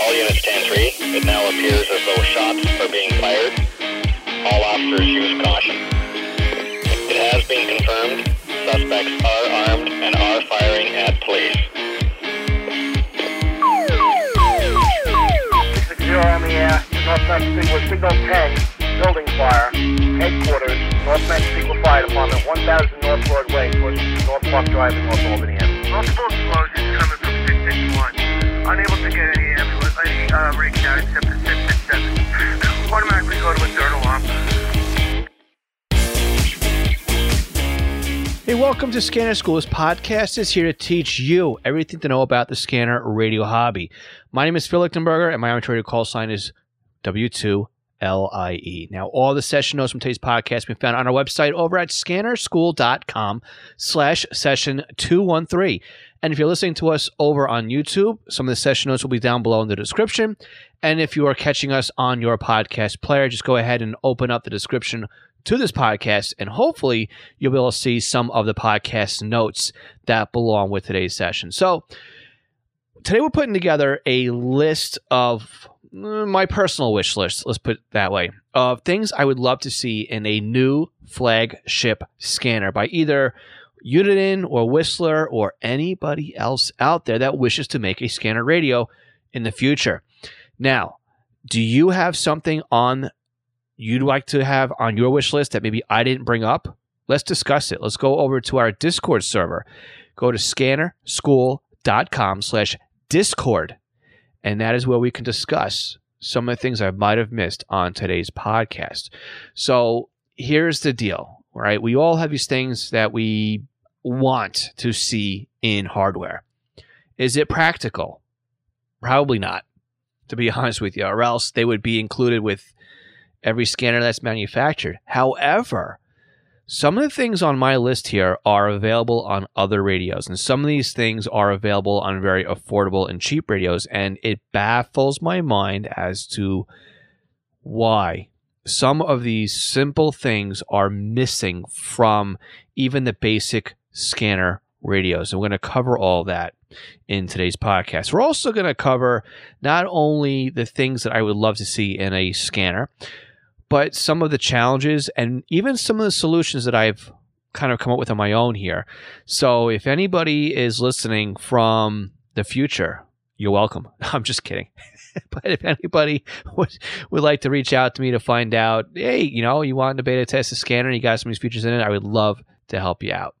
All units 10-3. It now appears as though shots are being fired. All officers use caution. It has been confirmed. Suspects are armed and are firing at police. Six zero on the air. Northwest Signal, Signal 10, building fire. Headquarters, Northwest Signal Fire Department, 1000 North Broadway, towards North Park Drive in North Albany. Multiple explosions coming from 661. Unable to get any ambulance, any uh, except for 667. Automatically go to a third alarm. Hey, welcome to Scanner School. This podcast is here to teach you everything to know about the scanner radio hobby. My name is Phil Lichtenberger, and my amateur call sign is W2LIE. Now, all the session notes from today's podcast can be found on our website over at scannerschool.com slash session 213. And if you're listening to us over on YouTube, some of the session notes will be down below in the description. And if you are catching us on your podcast player, just go ahead and open up the description to this podcast, and hopefully you'll be able to see some of the podcast notes that belong with today's session. So, today we're putting together a list of uh, my personal wish list, let's put it that way, of things I would love to see in a new flagship scanner by either Uniden or Whistler or anybody else out there that wishes to make a scanner radio in the future. Now, do you have something on you'd like to have on your wish list that maybe I didn't bring up? Let's discuss it. Let's go over to our Discord server. Go to scannerschool.com slash discord. And that is where we can discuss some of the things I might have missed on today's podcast. So here's the deal, right? We all have these things that we want to see in hardware. Is it practical? Probably not, to be honest with you, or else they would be included with every scanner that's manufactured. However, some of the things on my list here are available on other radios, and some of these things are available on very affordable and cheap radios, and it baffles my mind as to why some of these simple things are missing from even the basic scanner radios. And we're going to cover all that in today's podcast. We're also going to cover not only the things that I would love to see in a scanner, but some of the challenges and even some of the solutions that I've kind of come up with on my own here. So if anybody is listening from the future, you're welcome. I'm just kidding. but if anybody would, would like to reach out to me to find out, hey, you know, you want to beta test a scanner and you got some of these features in it, I would love to help you out.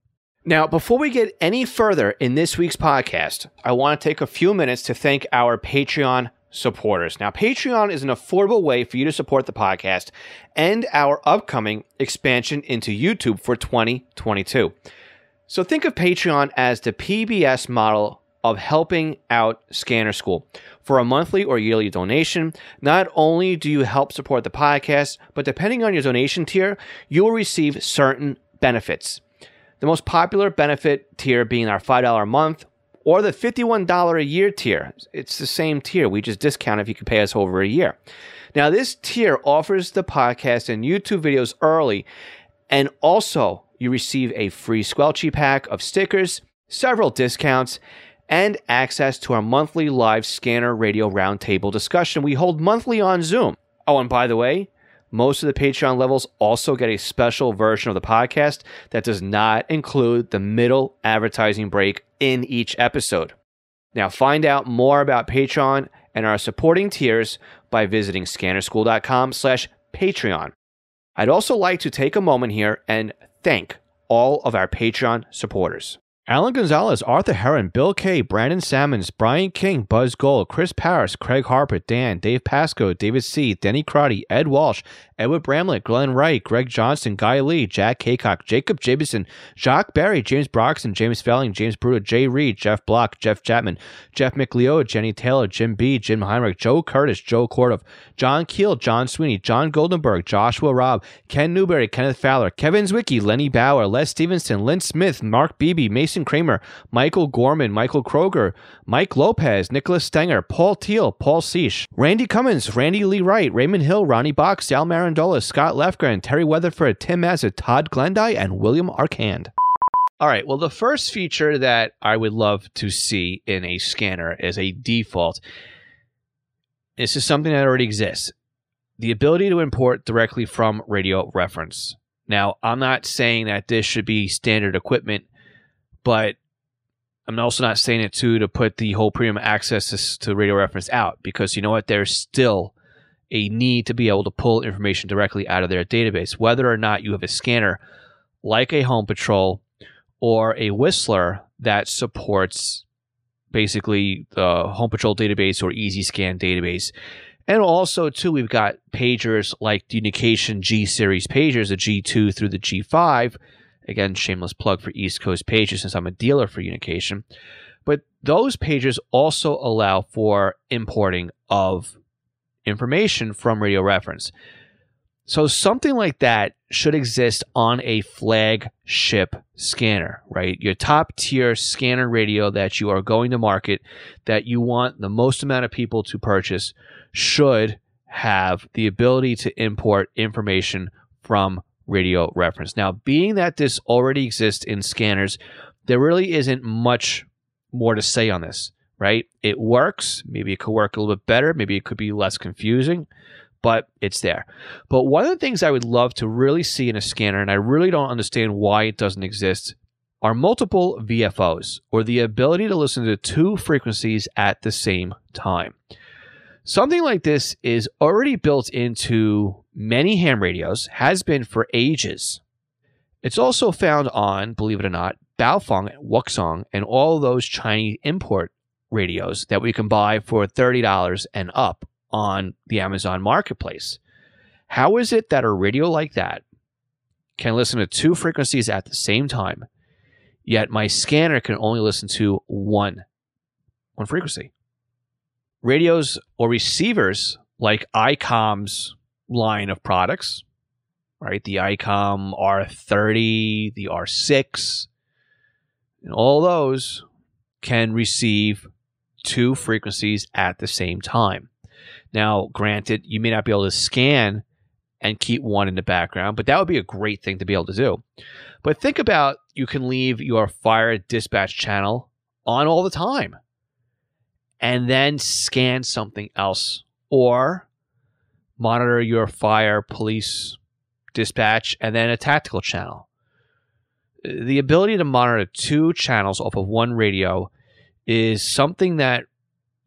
Now, before we get any further in this week's podcast, I want to take a few minutes to thank our Patreon supporters. Now, Patreon is an affordable way for you to support the podcast and our upcoming expansion into YouTube for 2022. So think of Patreon as the PBS model of helping out Scanner School. For a monthly or yearly donation, not only do you help support the podcast, but depending on your donation tier, you will receive certain benefits. The most popular benefit tier being our $5 a month or the $51 a year tier. It's the same tier. We just discount if you can pay us over a year. Now, this tier offers the podcast and YouTube videos early, and also you receive a free Squelchy pack of stickers, several discounts, and access to our monthly live scanner radio roundtable discussion we hold monthly on Zoom. Oh, and by the way, most of the Patreon levels also get a special version of the podcast that does not include the middle advertising break in each episode. Now, find out more about Patreon and our supporting tiers by visiting scannerschool.com slash Patreon. I'd also like to take a moment here and thank all of our Patreon supporters. Alan Gonzalez, Arthur Heron, Bill Kay, Brandon Salmons, Brian King, Buzz Gold, Chris Paris, Craig Harper, Dan, Dave Pasco, David C., Denny Crotty, Ed Walsh, Edward Bramlett, Glenn Wright, Greg Johnston, Guy Lee, Jack Haycock, Jacob Jabison, Jacques Barry, James Broxton, James Felling, James Bruder, Jay Reed, Jeff Block, Jeff Chapman, Jeff McLeod, Jenny Taylor, Jim B., Jim Heinrich, Joe Curtis, Joe Cordoff, John Keel, John Sweeney, John Goldenberg, Joshua Robb, Ken Newberry, Kenneth Fowler, Kevin Zwicky, Lenny Bauer, Les Stevenson, Lynn Smith, Mark Beebe, Mason Kramer, Michael Gorman, Michael Kroger, Mike Lopez, Nicholas Stenger, Paul Teal, Paul Seish, Randy Cummins, Randy Lee Wright, Raymond Hill, Ronnie Box, Sal Marandola, Scott Lefgren, Terry Weatherford, Tim Mazza, Todd Glendy, and William Arcand. All right. Well, the first feature that I would love to see in a scanner as a default This is something that already exists. The ability to import directly from radio reference. Now, I'm not saying that this should be standard equipment, but I'm also not saying it too to put the whole premium access to radio reference out because you know what? There's still a need to be able to pull information directly out of their database, whether or not you have a scanner like a Home Patrol or a Whistler that supports basically the Home Patrol database or EZ Scan database. And also, too, we've got pagers like the Unication G series pagers, the G2 through the G5. Again, shameless plug for East Coast pagers since I'm a dealer for Unication. But those pagers also allow for importing of information from radio reference. So something like that should exist on a flagship scanner, right? Your top tier scanner radio that you are going to market that you want the most amount of people to purchase should have the ability to import information from radio reference. Now, being that this already exists in scanners, there really isn't much more to say on this, right? It works. Maybe it could work a little bit better. Maybe it could be less confusing but it's there. But one of the things I would love to really see in a scanner, and I really don't understand why it doesn't exist, are multiple VFOs, or the ability to listen to two frequencies at the same time. Something like this is already built into many ham radios, has been for ages. It's also found on, believe it or not, Baofeng, Wouxun, and all those Chinese import radios that we can buy for $30 and up on the Amazon marketplace. How is it that a radio like that can listen to two frequencies at the same time, yet my scanner can only listen to one, one frequency? Radios or receivers like ICOM's line of products, right? The ICOM R30, the R6, and all those can receive two frequencies at the same time. Now, granted, you may not be able to scan and keep one in the background, but that would be a great thing to be able to do. But think about you can leave your fire dispatch channel on all the time and then scan something else or monitor your fire police dispatch and then a tactical channel. The ability to monitor two channels off of one radio is something that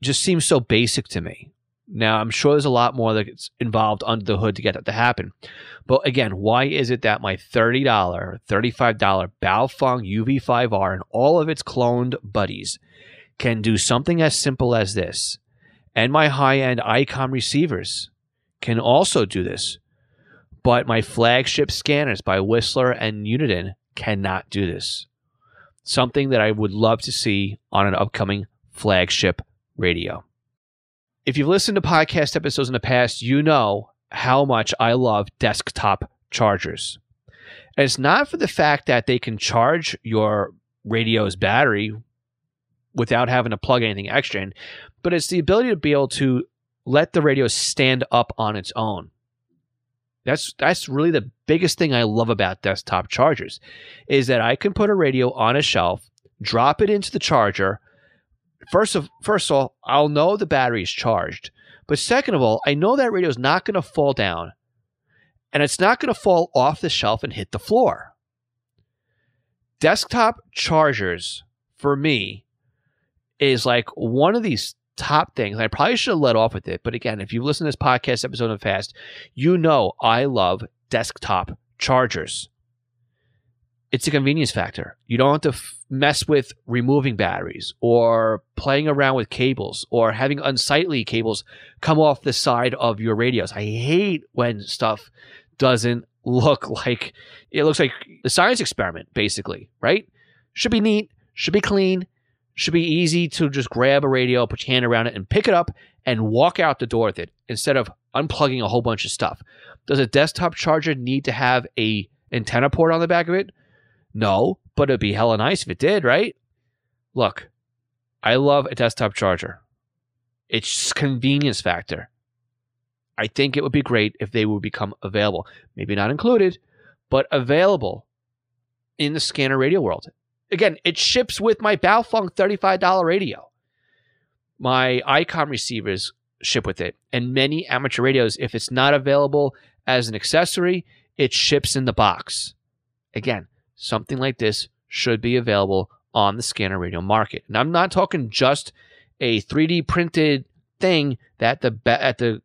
just seems so basic to me. Now, I'm sure there's a lot more that's involved under the hood to get that to happen. But again, why is it that my $30, $35 Baofeng UV5R and all of its cloned buddies can do something as simple as this? And my high end ICOM receivers can also do this. But my flagship scanners by Whistler and Uniden cannot do this. Something that I would love to see on an upcoming flagship radio if you've listened to podcast episodes in the past, you know how much I love desktop chargers. And it's not for the fact that they can charge your radio's battery without having to plug anything extra in, but it's the ability to be able to let the radio stand up on its own. That's that's really the biggest thing I love about desktop chargers is that I can put a radio on a shelf, drop it into the charger, first of first of all, I'll know the battery is charged. But second of all, I know that radio is not going to fall down and it's not going to fall off the shelf and hit the floor. Desktop chargers for me is like one of these top things. I probably should have let off with it, but again, if you've listened to this podcast episode in the past, you know I love desktop chargers it's a convenience factor. You don't have to f- mess with removing batteries or playing around with cables or having unsightly cables come off the side of your radios. I hate when stuff doesn't look like it looks like a science experiment, basically, right? Should be neat, should be clean, should be easy to just grab a radio, put your hand around it, and pick it up and walk out the door with it instead of unplugging a whole bunch of stuff. Does a desktop charger need to have a antenna port on the back of it? No, but it'd be hella nice if it did, right? Look, I love a desktop charger. It's convenience factor. I think it would be great if they would become available. Maybe not included, but available in the scanner radio world. Again, it ships with my Baofeng $35 radio. My ICOM receivers ship with it. And many amateur radios, if it's not available as an accessory, it ships in the box. Again, something like this should be available on the scanner radio market. And I'm not talking just a 3D printed thing that the at the,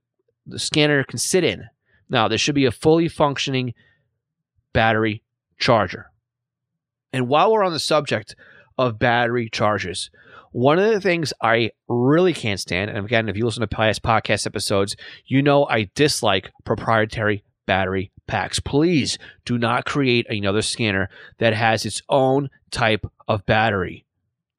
the scanner can sit in. Now, there should be a fully functioning battery charger. And while we're on the subject of battery chargers, one of the things I really can't stand, and again, if you listen to past podcast episodes, you know I dislike proprietary battery packs. Please do not create another scanner that has its own type of battery.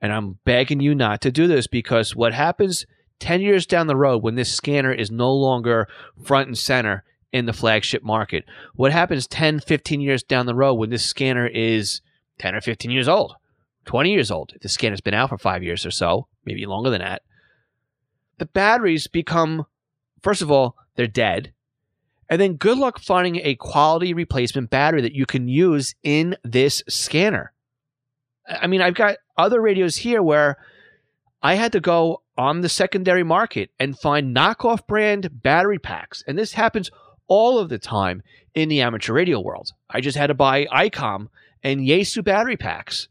And I'm begging you not to do this because what happens 10 years down the road when this scanner is no longer front and center in the flagship market? What happens 10, 15 years down the road when this scanner is 10 or 15 years old? 20 years old, if the scanner's been out for five years or so, maybe longer than that, the batteries become, first of all, they're dead. And then good luck finding a quality replacement battery that you can use in this scanner. I mean, I've got other radios here where I had to go on the secondary market and find knockoff brand battery packs. And this happens all of the time in the amateur radio world. I just had to buy ICOM and Yaesu battery packs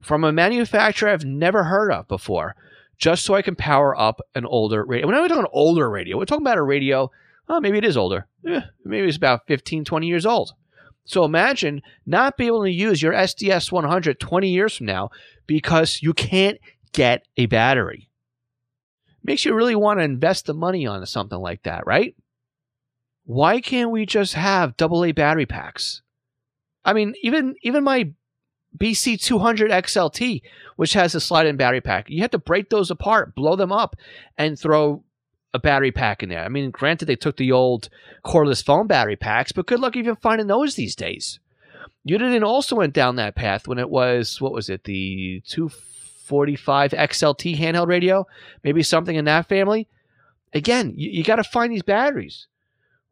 from a manufacturer I've never heard of before, just so I can power up an older radio. When I'm talking older radio, we're talking about a radio, oh, maybe it is older. Eh, maybe it's about 15, 20 years old. So imagine not being able to use your SDS 100 20 years from now because you can't get a battery. Makes you really want to invest the money on something like that, right? Why can't we just have AA battery packs? I mean, even even my BC200 XLT, which has a slide-in battery pack. You have to break those apart, blow them up, and throw a battery pack in there. I mean, granted, they took the old cordless phone battery packs, but good luck even finding those these days. Uniden also went down that path when it was, what was it, the 245 XLT handheld radio? Maybe something in that family. Again, you, you got to find these batteries.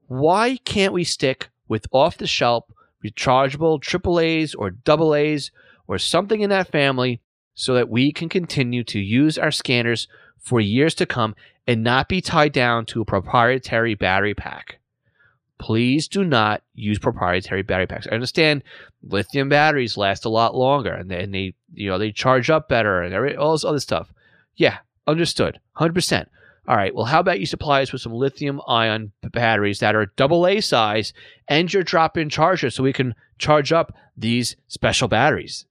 Why can't we stick with off the shelf rechargeable AAAs or AA's or something in that family so that we can continue to use our scanners for years to come and not be tied down to a proprietary battery pack. Please do not use proprietary battery packs. I understand lithium batteries last a lot longer and they, and they you know they charge up better and all this other stuff. Yeah, understood. 100%. All right, well, how about you supply us with some lithium ion batteries that are double A size and your drop in charger so we can charge up these special batteries,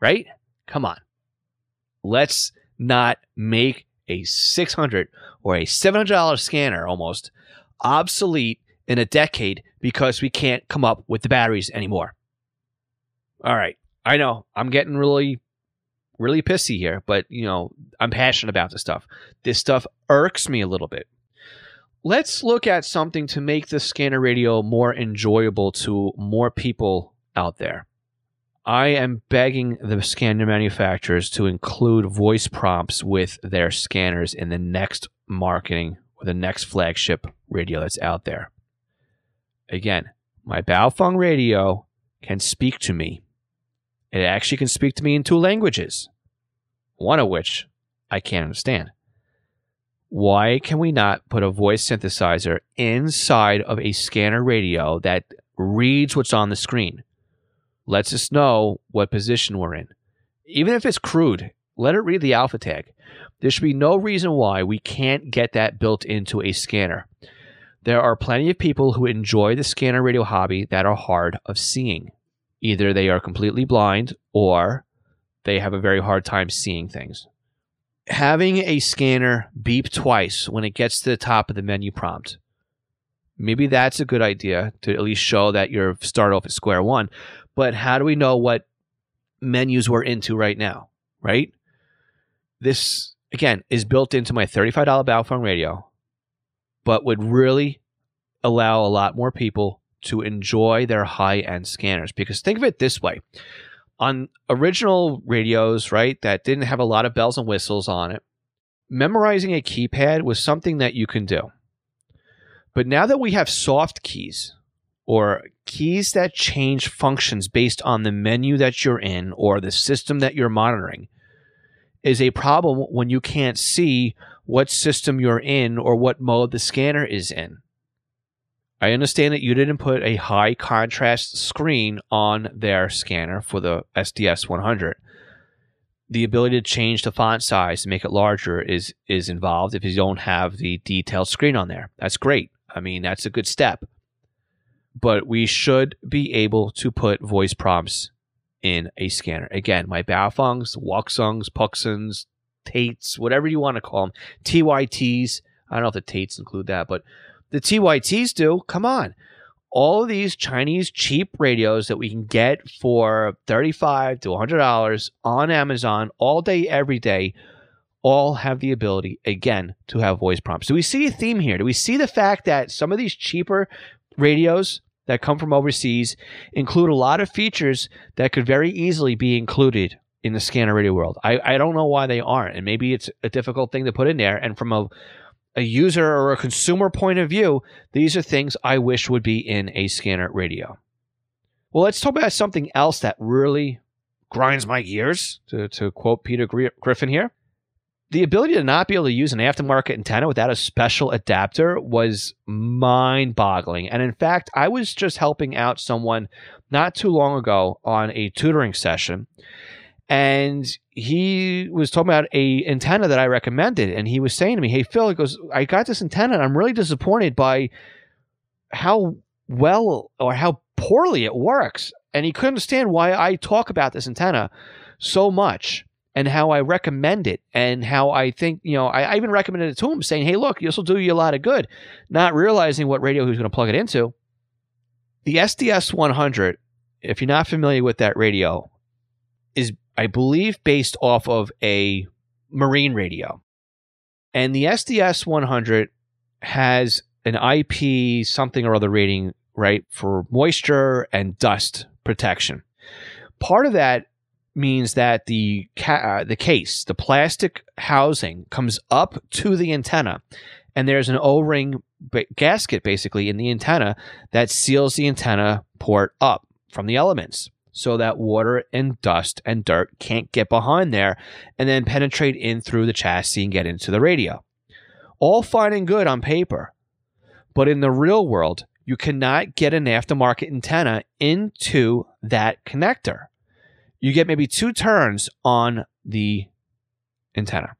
right? Come on. Let's not make a 600 or a $700 scanner almost obsolete in a decade because we can't come up with the batteries anymore. All right. I know I'm getting really really pissy here, but you know, I'm passionate about this stuff. This stuff irks me a little bit. Let's look at something to make the scanner radio more enjoyable to more people out there. I am begging the scanner manufacturers to include voice prompts with their scanners in the next marketing or the next flagship radio that's out there. Again, my Baofeng radio can speak to me it actually can speak to me in two languages, one of which I can't understand. Why can we not put a voice synthesizer inside of a scanner radio that reads what's on the screen? Lets us know what position we're in. Even if it's crude, let it read the alpha tag. There should be no reason why we can't get that built into a scanner. There are plenty of people who enjoy the scanner radio hobby that are hard of seeing. Either they are completely blind or they have a very hard time seeing things. Having a scanner beep twice when it gets to the top of the menu prompt, maybe that's a good idea to at least show that you're start off at square one. But how do we know what menus we're into right now, right? This, again, is built into my $35 Baofeng radio, but would really allow a lot more people to enjoy their high end scanners. Because think of it this way on original radios, right, that didn't have a lot of bells and whistles on it, memorizing a keypad was something that you can do. But now that we have soft keys or keys that change functions based on the menu that you're in or the system that you're monitoring, is a problem when you can't see what system you're in or what mode the scanner is in. I understand that you didn't put a high contrast screen on their scanner for the SDS 100. The ability to change the font size to make it larger is is involved if you don't have the detailed screen on there. That's great. I mean, that's a good step. But we should be able to put voice prompts in a scanner. Again, my Baofengs, Wouxuns, Puxons, Tates, whatever you want to call them, TYTs. I don't know if the Tates include that, but the TYTs do. Come on. All of these Chinese cheap radios that we can get for 35 to $100 on Amazon all day, every day, all have the ability, again, to have voice prompts. Do we see a theme here? Do we see the fact that some of these cheaper radios that come from overseas include a lot of features that could very easily be included in the scanner radio world. I, I don't know why they aren't. And maybe it's a difficult thing to put in there. And from a, a user or a consumer point of view, these are things I wish would be in a scanner radio. Well, let's talk about something else that really grinds my gears, to, to quote Peter Griffin here. The ability to not be able to use an aftermarket antenna without a special adapter was mind boggling. And in fact, I was just helping out someone not too long ago on a tutoring session and he was talking about a antenna that I recommended, and he was saying to me, "Hey Phil," he goes, "I got this antenna, and I'm really disappointed by how well or how poorly it works." And he couldn't understand why I talk about this antenna so much and how I recommend it and how I think, you know, I, I even recommended it to him saying, hey, look, this will do you a lot of good, not realizing what radio he was going to plug it into. The SDS 100, if you're not familiar with that radio, is I believe, based off of a marine radio. And the SDS 100 has an IP something or other rating, right, for moisture and dust protection. Part of that means that the ca- uh, the case, the plastic housing, comes up to the antenna, and there's an O-ring ba- gasket basically in the antenna that seals the antenna port up from the elements so that water and dust and dirt can't get behind there and then penetrate in through the chassis and get into the radio. All fine and good on paper, but in the real world, you cannot get an aftermarket antenna into that connector. You get maybe two turns on the antenna.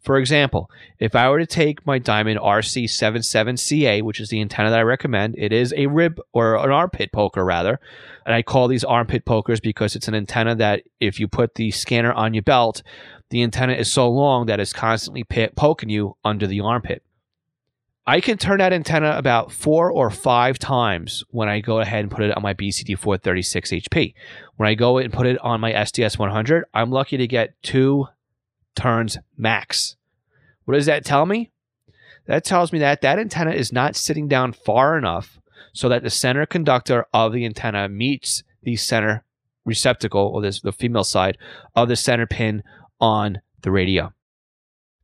For example, if I were to take my Diamond RC77CA, which is the antenna that I recommend, it is a rib or an armpit poker rather. And I call these armpit pokers because it's an antenna that if you put the scanner on your belt, the antenna is so long that it's constantly poking you under the armpit. I can turn that antenna about four or five times when I go ahead and put it on my BCD 436 HP. When I go and put it on my SDS 100, I'm lucky to get two turns max. What does that tell me? That tells me that that antenna is not sitting down far enough so that the center conductor of the antenna meets the center receptacle or this, the female side of the center pin on the radio.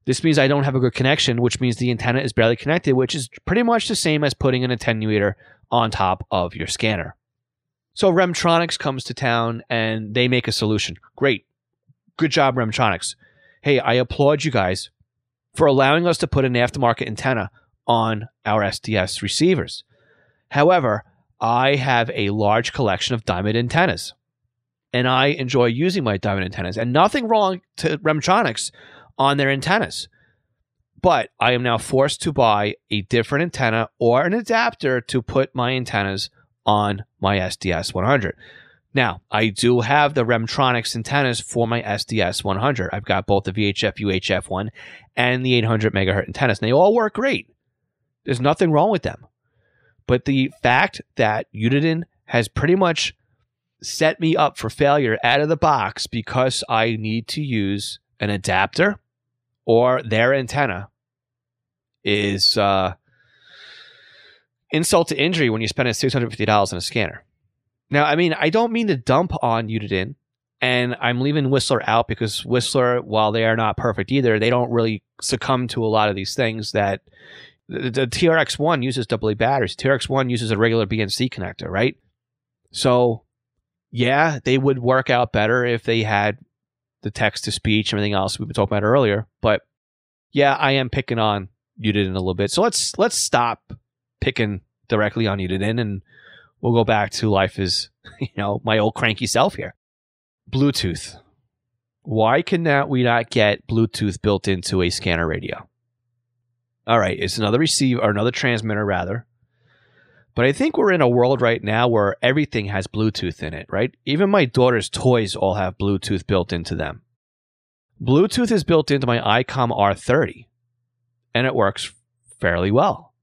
This means I don't have a good connection, which means the antenna is barely connected, which is pretty much the same as putting an attenuator on top of your scanner. So Remtronix comes to town and they make a solution. Great. Good job, Remtronix. Hey, I applaud you guys for allowing us to put an aftermarket antenna on our SDS receivers. However, I have a large collection of diamond antennas and I enjoy using my diamond antennas and nothing wrong to Remtronix on their antennas. But I am now forced to buy a different antenna or an adapter to put my antennas on my SDS 100. Now, I do have the Remtronix antennas for my SDS 100. I've got both the VHF UHF one and the 800 megahertz antennas, and they all work great. There's nothing wrong with them. But the fact that Uniden has pretty much set me up for failure out of the box because I need to use an adapter or their antenna is uh, insult to injury when you spend $650 on a scanner. Now, I mean, I don't mean to dump on Uniden, and I'm leaving Whistler out because Whistler, while they are not perfect either, they don't really succumb to a lot of these things that the, the TRX1 uses AA batteries. TRX1 uses a regular BNC connector, right? So, yeah, they would work out better if they had the text to speech, and everything else we've been talking about earlier. But yeah, I am picking on Uniden a little bit. So let's let's stop picking directly on Uniden and we'll go back to life as, you know, my old cranky self here. Bluetooth. Why cannot we not get Bluetooth built into a scanner radio? All right, it's another receiver or another transmitter rather. But I think we're in a world right now where everything has Bluetooth in it, right? Even my daughter's toys all have Bluetooth built into them. Bluetooth is built into my ICOM R30, and it works fairly well.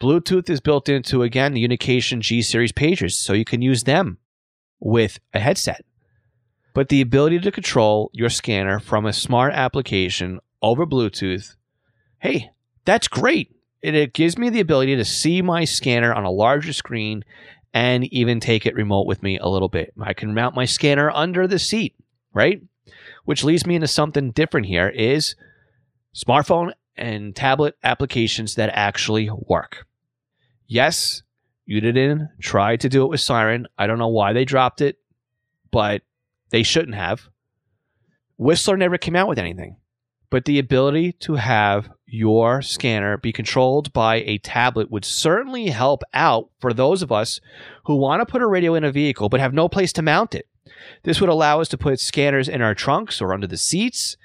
Bluetooth is built into, again, the Unication G series pagers, so you can use them with a headset. But the ability to control your scanner from a smart application over Bluetooth, hey, that's great. It, it gives me the ability to see my scanner on a larger screen and even take it remote with me a little bit. I can mount my scanner under the seat, right? Which leads me into something different here is smartphone and tablet applications that actually work. Yes, Uniden tried to do it with Siren. I don't know why they dropped it, but they shouldn't have. Whistler never came out with anything. But the ability to have your scanner be controlled by a tablet would certainly help out for those of us who want to put a radio in a vehicle but have no place to mount it. This would allow us to put scanners in our trunks or under the seats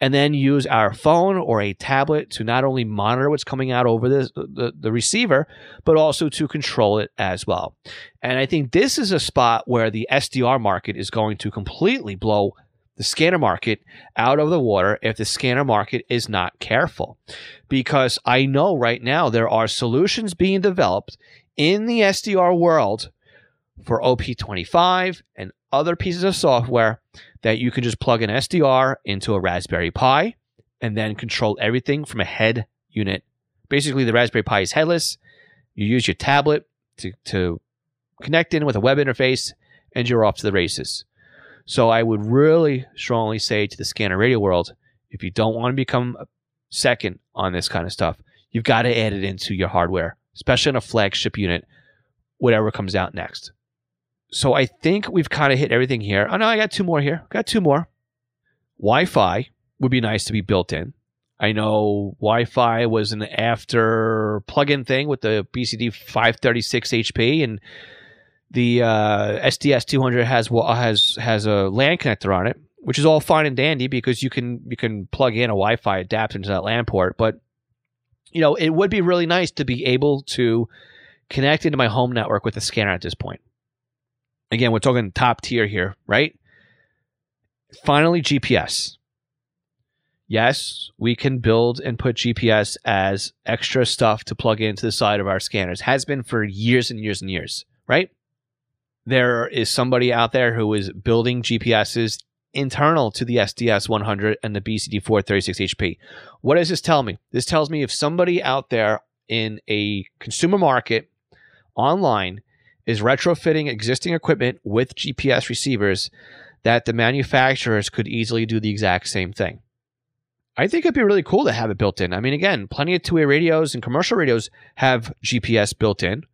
and then use our phone or a tablet to not only monitor what's coming out over the, the, the, receiver, but also to control it as well. And I think this is a spot where the SDR market is going to completely blow the scanner market out of the water if the scanner market is not careful. Because I know right now there are solutions being developed in the SDR world for OP25 and other pieces of software that you can just plug an SDR into a Raspberry Pi and then control everything from a head unit. Basically, the Raspberry Pi is headless. You use your tablet to, to connect in with a web interface, and you're off to the races. So, I would really strongly say to the scanner radio world if you don't want to become second on this kind of stuff, you've got to add it into your hardware, especially on a flagship unit, whatever comes out next so I think we've kind of hit everything here. Oh no, I got two more here. Got two more. Wi-Fi would be nice to be built in. I know Wi-Fi was an after plug-in thing with the BCD 536 HP, and the uh, SDS 200 has has has a LAN connector on it, which is all fine and dandy because you can you can plug in a Wi-Fi adapter into that LAN port. But you know, it would be really nice to be able to connect into my home network with a scanner at this point. Again, we're talking top tier here, right? Finally, GPS. Yes, we can build and put GPS as extra stuff to plug into the side of our scanners. Has been for years and years and years, right? There is somebody out there who is building GPSs internal to the SDS 100 and the BCD 436 HP. What does this tell me? This tells me if somebody out there in a consumer market online is retrofitting existing equipment with GPS receivers that the manufacturers could easily do the exact same thing. I think it'd be really cool to have it built in. I mean, again, plenty of two way radios and commercial radios have GPS built in.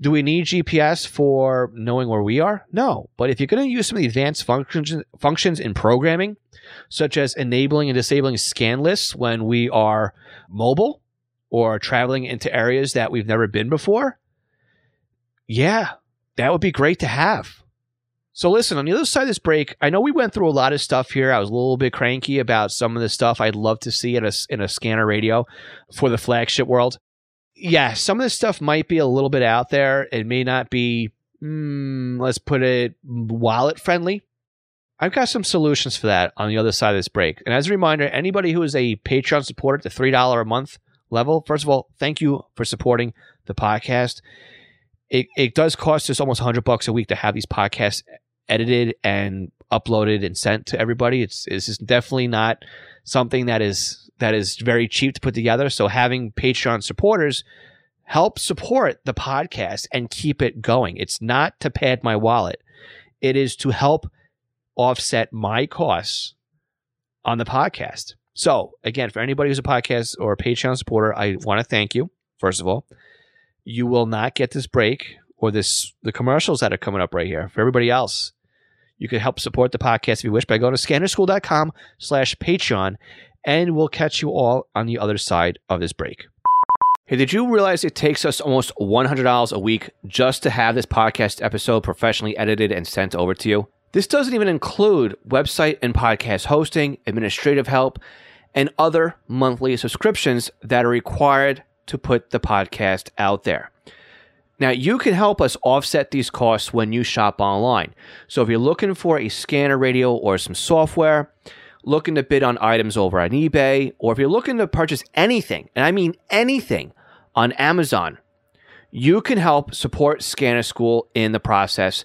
Do we need GPS for knowing where we are? No. But if you're going to use some of the advanced functions, functions in programming, such as enabling and disabling scan lists when we are mobile or traveling into areas that we've never been before, yeah, that would be great to have. So listen, on the other side of this break, I know we went through a lot of stuff here. I was a little bit cranky about some of the stuff I'd love to see in a, in a scanner radio for the flagship world. Yeah, some of this stuff might be a little bit out there. It may not be, mm, let's put it, wallet friendly. I've got some solutions for that on the other side of this break. And as a reminder, anybody who is a Patreon supporter at the $3 a month level, first of all, thank you for supporting the podcast it, it does cost us almost 100 bucks a week to have these podcasts edited and uploaded and sent to everybody. It's it's definitely not something that is that is very cheap to put together. So having Patreon supporters help support the podcast and keep it going. It's not to pad my wallet. It is to help offset my costs on the podcast. So again, for anybody who's a podcast or a Patreon supporter, I want to thank you, first of all you will not get this break or this the commercials that are coming up right here. For everybody else, you can help support the podcast if you wish by going to scannerschool.com slash Patreon and we'll catch you all on the other side of this break. Hey, did you realize it takes us almost $100 a week just to have this podcast episode professionally edited and sent over to you? This doesn't even include website and podcast hosting, administrative help, and other monthly subscriptions that are required to put the podcast out there. Now, you can help us offset these costs when you shop online. So, if you're looking for a scanner radio or some software, looking to bid on items over on eBay, or if you're looking to purchase anything, and I mean anything, on Amazon, you can help support Scanner School in the process.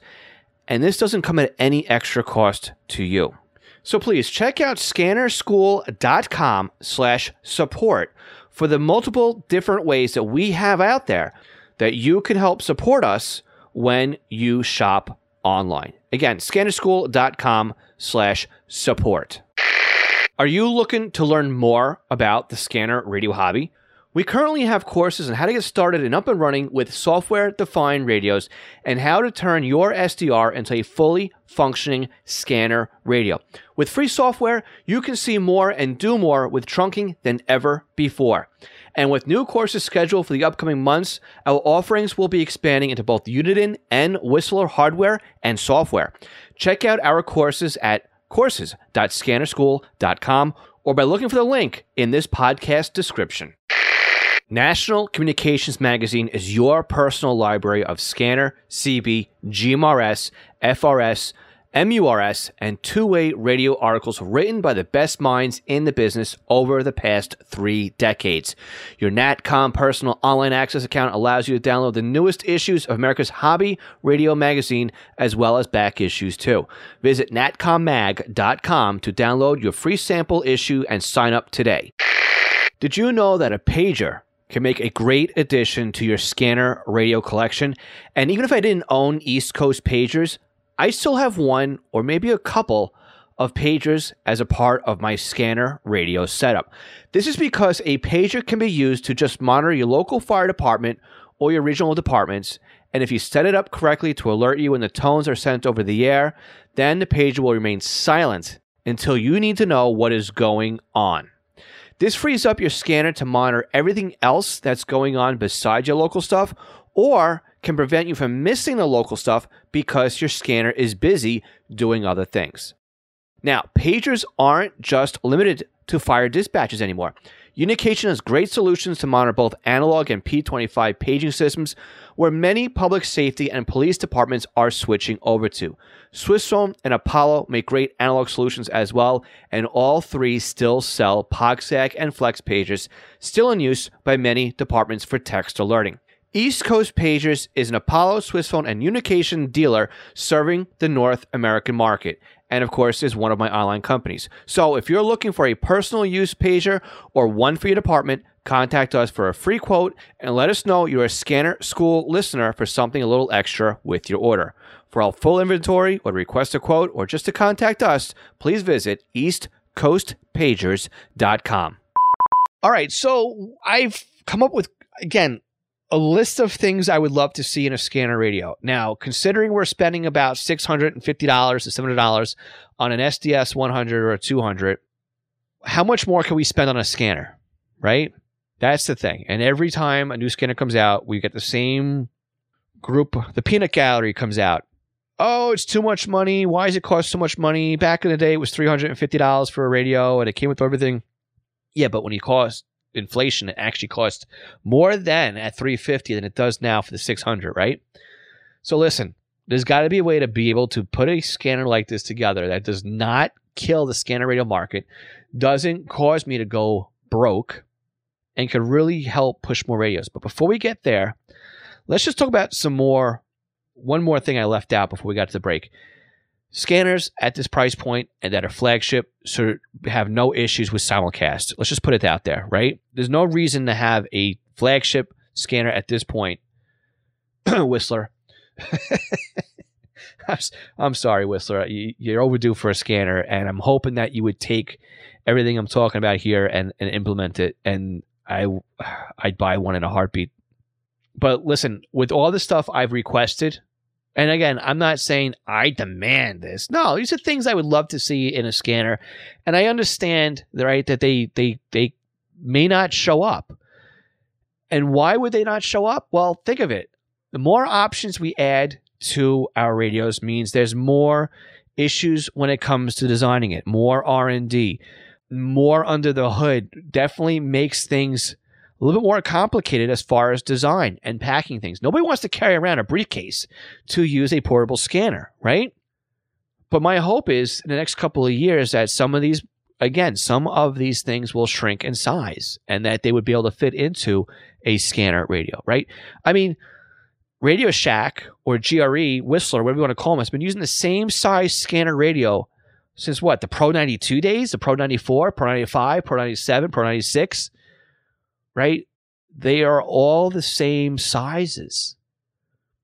And this doesn't come at any extra cost to you. So please check out scannerschool.com slash support for the multiple different ways that we have out there that you can help support us when you shop online. Again, scannerschool.com slash support. Are you looking to learn more about the scanner radio hobby? We currently have courses on how to get started and up and running with software defined radios and how to turn your SDR into a fully functioning scanner radio. With free software, you can see more and do more with trunking than ever before. And with new courses scheduled for the upcoming months, our offerings will be expanding into both Uniden and Whistler hardware and software. Check out our courses at courses.scannerschool.com or by looking for the link in this podcast description. National Communications Magazine is your personal library of scanner, CB, GMRS, FRS, MURS, and two way radio articles written by the best minds in the business over the past three decades. Your NatCom personal online access account allows you to download the newest issues of America's hobby radio magazine as well as back issues too. Visit natcommag.com to download your free sample issue and sign up today. Did you know that a pager can make a great addition to your scanner radio collection? And even if I didn't own East Coast pagers, I still have one or maybe a couple of pagers as a part of my scanner radio setup. This is because a pager can be used to just monitor your local fire department or your regional departments. And if you set it up correctly to alert you when the tones are sent over the air, then the pager will remain silent until you need to know what is going on. This frees up your scanner to monitor everything else that's going on besides your local stuff or can prevent you from missing the local stuff because your scanner is busy doing other things. Now, pagers aren't just limited to fire dispatches anymore. Unication has great solutions to monitor both analog and P25 paging systems, where many public safety and police departments are switching over to. Swissphone and Apollo make great analog solutions as well, and all three still sell POCSAG and Flex pagers, still in use by many departments for text alerting. East Coast Pagers is an Apollo, Swissphone, and Unication dealer serving the North American market, and of course is one of my online companies. So if you're looking for a personal use pager or one for your department, contact us for a free quote and let us know you're a Scanner School listener for something a little extra with your order. For our full inventory or to request a quote or just to contact us, please visit eastcoastpagers.com. All right, so I've come up with again a list of things I would love to see in a scanner radio. Now, considering we're spending about $650 to $700 on an SDS 100 or a 200, how much more can we spend on a scanner, right? That's the thing. And every time a new scanner comes out, we get the same group. The peanut gallery comes out. Oh, it's too much money. Why does it cost so much money? Back in the day, it was $350 for a radio and it came with everything. Yeah, but when you cost inflation, it actually costs more then at 350 than it does now for the 600, right? So listen, there's got to be a way to be able to put a scanner like this together that does not kill the scanner radio market, doesn't cause me to go broke, and could really help push more radios. But before we get there, let's just talk about some more. One more thing I left out before we got to the break. Scanners at this price point and that are flagship so have no issues with simulcast. Let's just put it out there, right? There's no reason to have a flagship scanner at this point. Whistler. I'm sorry, Whistler. You're overdue for a scanner, and I'm hoping that you would take everything I'm talking about here and, and implement it. And I, I'd buy one in a heartbeat. But listen, with all the stuff I've requested And again, I'm not saying I demand this. No, these are things I would love to see in a scanner. And I understand, right, that they they they may not show up. And why would they not show up? Well, think of it. The more options we add to our radios means there's more issues when it comes to designing it, more R&D, more under the hood definitely makes things a little bit more complicated as far as design and packing things. Nobody wants to carry around a briefcase to use a portable scanner, right? But my hope is in the next couple of years that some of these, again, some of these things will shrink in size and that they would be able to fit into a scanner radio, right? I mean, Radio Shack or GRE, Whistler, whatever you want to call them, has been using the same size scanner radio since what? The Pro 92 days, the Pro 94, Pro 95, Pro 97, Pro 96 right? They are all the same sizes,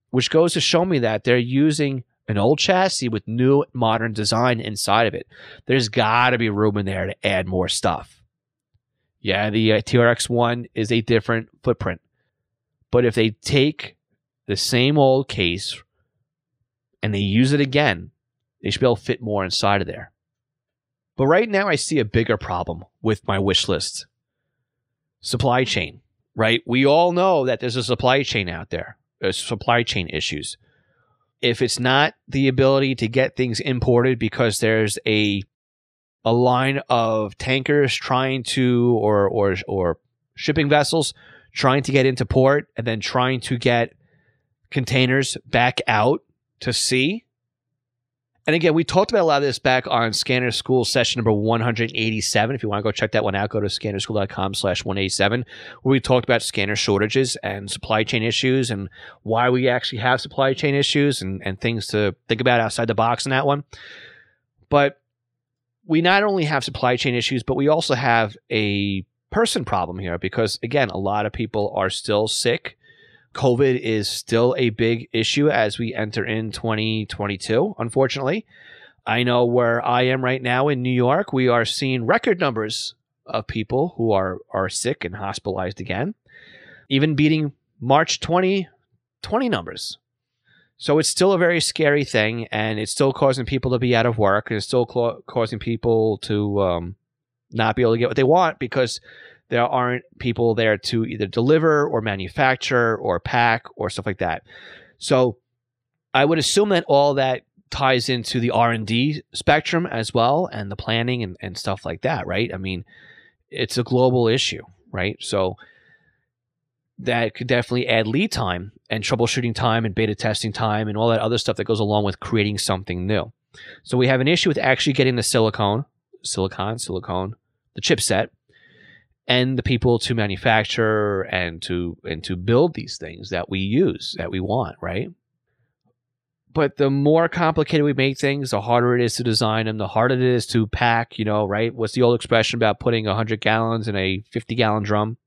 which goes to show me that they're using an old chassis with new modern design inside of it. There's got to be room in there to add more stuff. Yeah, the uh, TRX1 is a different footprint. But if they take the same old case and they use it again, they should be able to fit more inside of there. But right now, I see a bigger problem with my wish list supply chain, right? We all know that there's a supply chain out there, there's supply chain issues. If it's not the ability to get things imported because there's a a line of tankers trying to or or or shipping vessels trying to get into port and then trying to get containers back out to sea and again, we talked about a lot of this back on Scanner School session number 187. If you want to go check that one out, go to scannerschool.com slash 187, where we talked about scanner shortages and supply chain issues and why we actually have supply chain issues and, and things to think about outside the box in that one. But we not only have supply chain issues, but we also have a person problem here because, again, a lot of people are still sick COVID is still a big issue as we enter in 2022, unfortunately. I know where I am right now in New York, we are seeing record numbers of people who are, are sick and hospitalized again, even beating March 2020 numbers. So it's still a very scary thing, and it's still causing people to be out of work, and it's still causing people to um, not be able to get what they want because there aren't people there to either deliver or manufacture or pack or stuff like that. So I would assume that all that ties into the R&D spectrum as well and the planning and, and stuff like that, right? I mean, it's a global issue, right? So that could definitely add lead time and troubleshooting time and beta testing time and all that other stuff that goes along with creating something new. So we have an issue with actually getting the silicone, silicon, silicone, the chipset and the people to manufacture and to and to build these things that we use that we want right? But the more complicated we make things the harder it is to design them the harder it is to pack you know right? What's the old expression about putting 100 gallons in a 50 gallon drum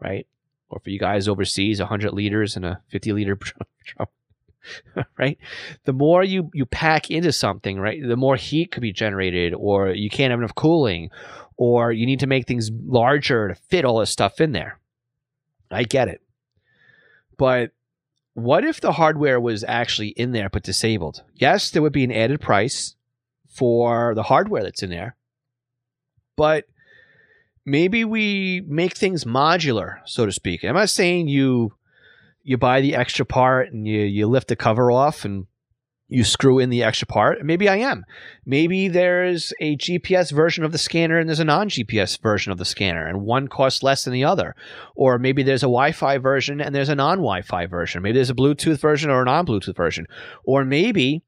right? Or for you guys overseas 100 liters in a 50 liter drum right? The more you you pack into something right the more heat could be generated or you can't have enough cooling or you need to make things larger to fit all this stuff in there. I get it. But what if the hardware was actually in there but disabled? Yes, there would be an added price for the hardware that's in there. But maybe we make things modular, so to speak. I'm not saying you you buy the extra part and you you lift the cover off and you screw in the extra part. Maybe I am. Maybe there's a GPS version of the scanner and there's a non GPS version of the scanner, and one costs less than the other. Or maybe there's a Wi Fi version and there's a non Wi Fi version. Maybe there's a Bluetooth version or a non Bluetooth version. Or maybe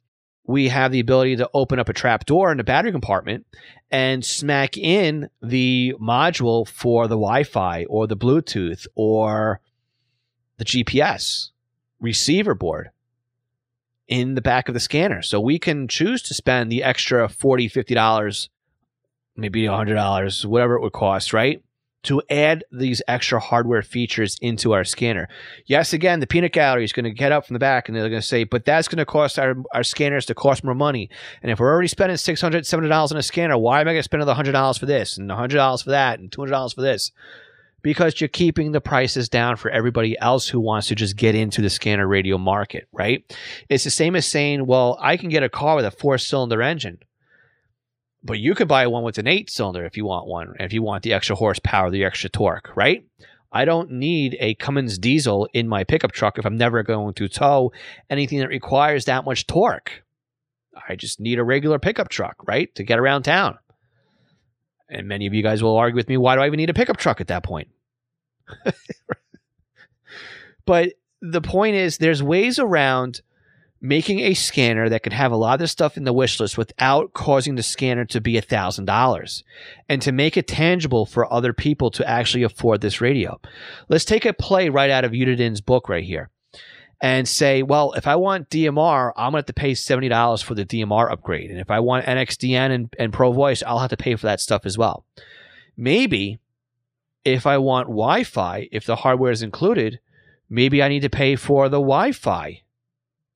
we have the ability to open up a trap door in the battery compartment and smack in the module for the Wi Fi or the Bluetooth or the GPS receiver board in the back of the scanner. So we can choose to spend the extra $40, $50, maybe $100, whatever it would cost, right? To add these extra hardware features into our scanner. Yes, again, the peanut gallery is going to get up from the back and they're going to say, but that's going to cost our, our scanners to cost more money. And if we're already spending $600, $700 on a scanner, why am I going to spend another $100 for this and $100 for that and $200 for this? Because you're keeping the prices down for everybody else who wants to just get into the scanner radio market, right? It's the same as saying, well, I can get a car with a four cylinder engine, but you could buy one with an eight cylinder if you want one, if you want the extra horsepower, the extra torque, right? I don't need a Cummins diesel in my pickup truck if I'm never going to tow anything that requires that much torque. I just need a regular pickup truck, right, to get around town. And many of you guys will argue with me, why do I even need a pickup truck at that point? but the point is, there's ways around making a scanner that could have a lot of this stuff in the wish list without causing the scanner to be a thousand dollars and to make it tangible for other people to actually afford this radio. Let's take a play right out of Uniden's book right here and say, well, if I want DMR, I'm going to have to pay $70 for the DMR upgrade. And if I want NXDN and, and Pro Voice, I'll have to pay for that stuff as well. Maybe if I want Wi Fi, if the hardware is included, maybe I need to pay for the Wi Fi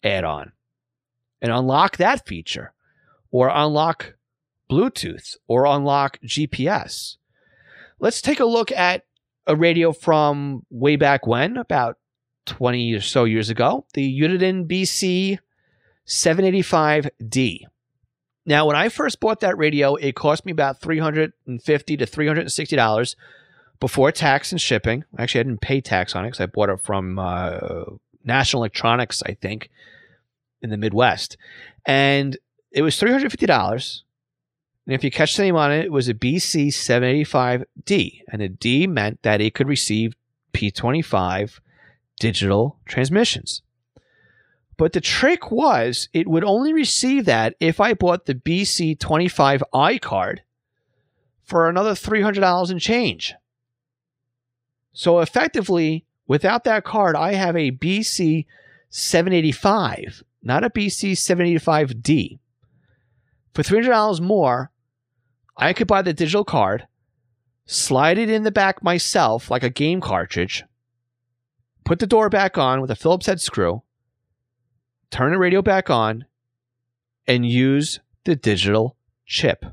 add on and unlock that feature or unlock Bluetooth or unlock GPS. Let's take a look at a radio from way back when, about 20 or so years ago, the Uniden BC 785D. Now, when I first bought that radio, it cost me about 350 to $360 before tax and shipping. Actually, I didn't pay tax on it because I bought it from uh, National Electronics, I think, in the Midwest. And it was $350. And if you catch the name on it, it was a BC 785D. And a D meant that it could receive P25 digital transmissions. But the trick was it would only receive that if I bought the BC25i card for another $300 and change. So effectively, without that card, I have a BC 785, not a BC 785D. For $300 more, I could buy the digital card, slide it in the back myself like a game cartridge, put the door back on with a Phillips head screw, turn the radio back on, and use the digital chip.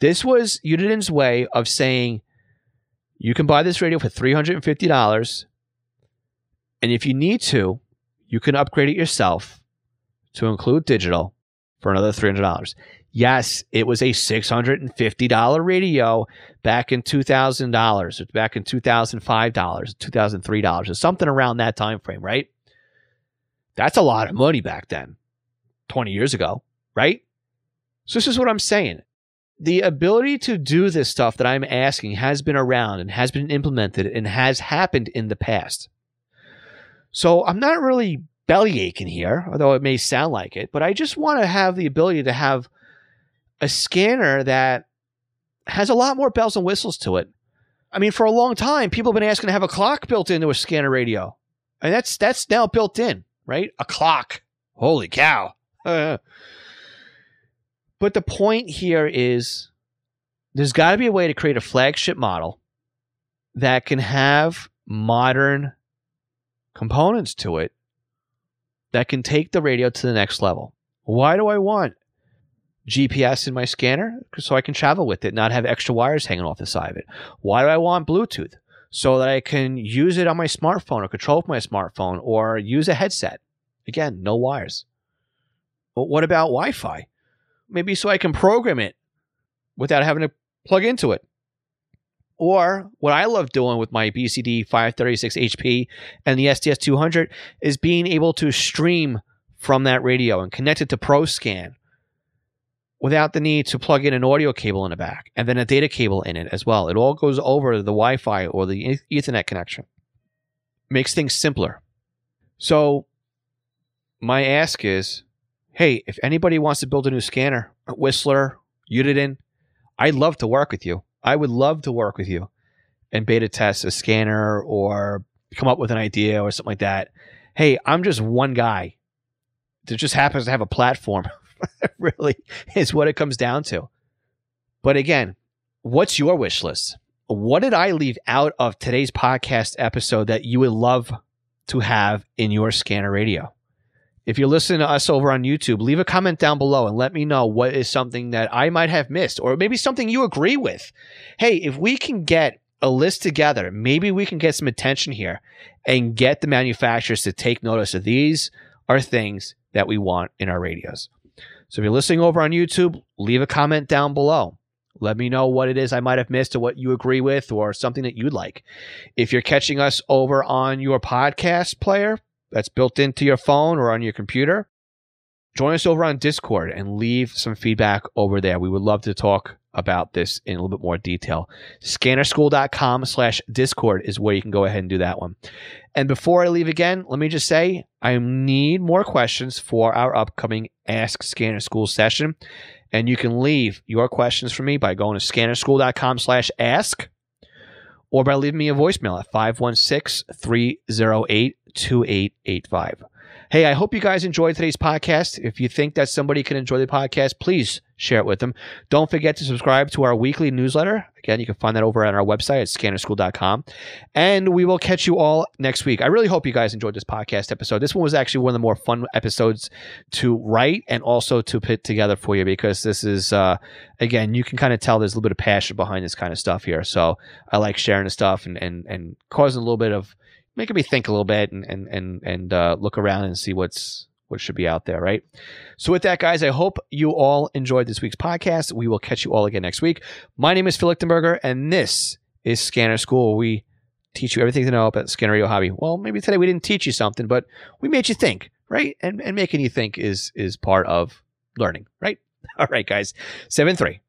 This was Uniden's way of saying, you can buy this radio for $350. And if you need to, you can upgrade it yourself to include digital for another $300. Yes, it was a $650 radio back in $2,000 or back in $2,005, $2,003 or something around that time frame, right? That's a lot of money back then, 20 years ago, right? So this is what I'm saying the ability to do this stuff that I'm asking has been around and has been implemented and has happened in the past. So I'm not really belly aching here, although it may sound like it, but I just want to have the ability to have a scanner that has a lot more bells and whistles to it. I mean, for a long time, people have been asking to have a clock built into a scanner radio. And that's that's now built in, right? A clock. Holy cow. Uh, but the point here is there's got to be a way to create a flagship model that can have modern components to it that can take the radio to the next level. Why do I want GPS in my scanner? So I can travel with it, not have extra wires hanging off the side of it. Why do I want Bluetooth? So that I can use it on my smartphone or control my smartphone or use a headset. Again, no wires. But what about Wi Fi? maybe so I can program it without having to plug into it. Or what I love doing with my BCD 536 HP and the SDS 200 is being able to stream from that radio and connect it to ProScan without the need to plug in an audio cable in the back and then a data cable in it as well. It all goes over the Wi Fi or the Ethernet connection. Makes things simpler. So, my ask is hey, if anybody wants to build a new scanner, Whistler, Uniden, I'd love to work with you. I would love to work with you and beta test a scanner or come up with an idea or something like that. Hey, I'm just one guy that just happens to have a platform. really is what it comes down to. But again, what's your wish list? What did I leave out of today's podcast episode that you would love to have in your scanner radio? If you're listening to us over on YouTube, leave a comment down below and let me know what is something that I might have missed or maybe something you agree with. Hey, if we can get a list together. Maybe we can get some attention here and get the manufacturers to take notice of these are things that we want in our radios. So if you're listening over on YouTube, leave a comment down below. Let me know what it is I might have missed or what you agree with or something that you'd like. If you're catching us over on your podcast player that's built into your phone or on your computer, join us over on Discord and leave some feedback over there. We would love to talk about this in a little bit more detail. Scannerschool.com slash Discord is where you can go ahead and do that one. And before I leave again, let me just say I need more questions for our upcoming Ask Scanner School session. And you can leave your questions for me by going to scannerschool.com slash ask or by leaving me a voicemail at 516 308 2885. Hey, I hope you guys enjoyed today's podcast. If you think that somebody can enjoy the podcast, please share it with them. Don't forget to subscribe to our weekly newsletter. Again, you can find that over on our website at scannerschool.com. And we will catch you all next week. I really hope you guys enjoyed this podcast episode. This one was actually one of the more fun episodes to write and also to put together for you because this is, uh, again, you can kind of tell there's a little bit of passion behind this kind of stuff here. So I like sharing the stuff and, and, and causing a little bit of making me think a little bit and and and and uh, look around and see what's what should be out there, right? So with that, guys, I hope you all enjoyed this week's podcast. We will catch you all again next week. My name is Phil Lichtenberger, and this is Scanner School. We teach you everything to know about scanner radio hobby. Well, maybe today we didn't teach you something, but we made you think, right? And and making you think is is part of learning, right? All right, guys. Seven three.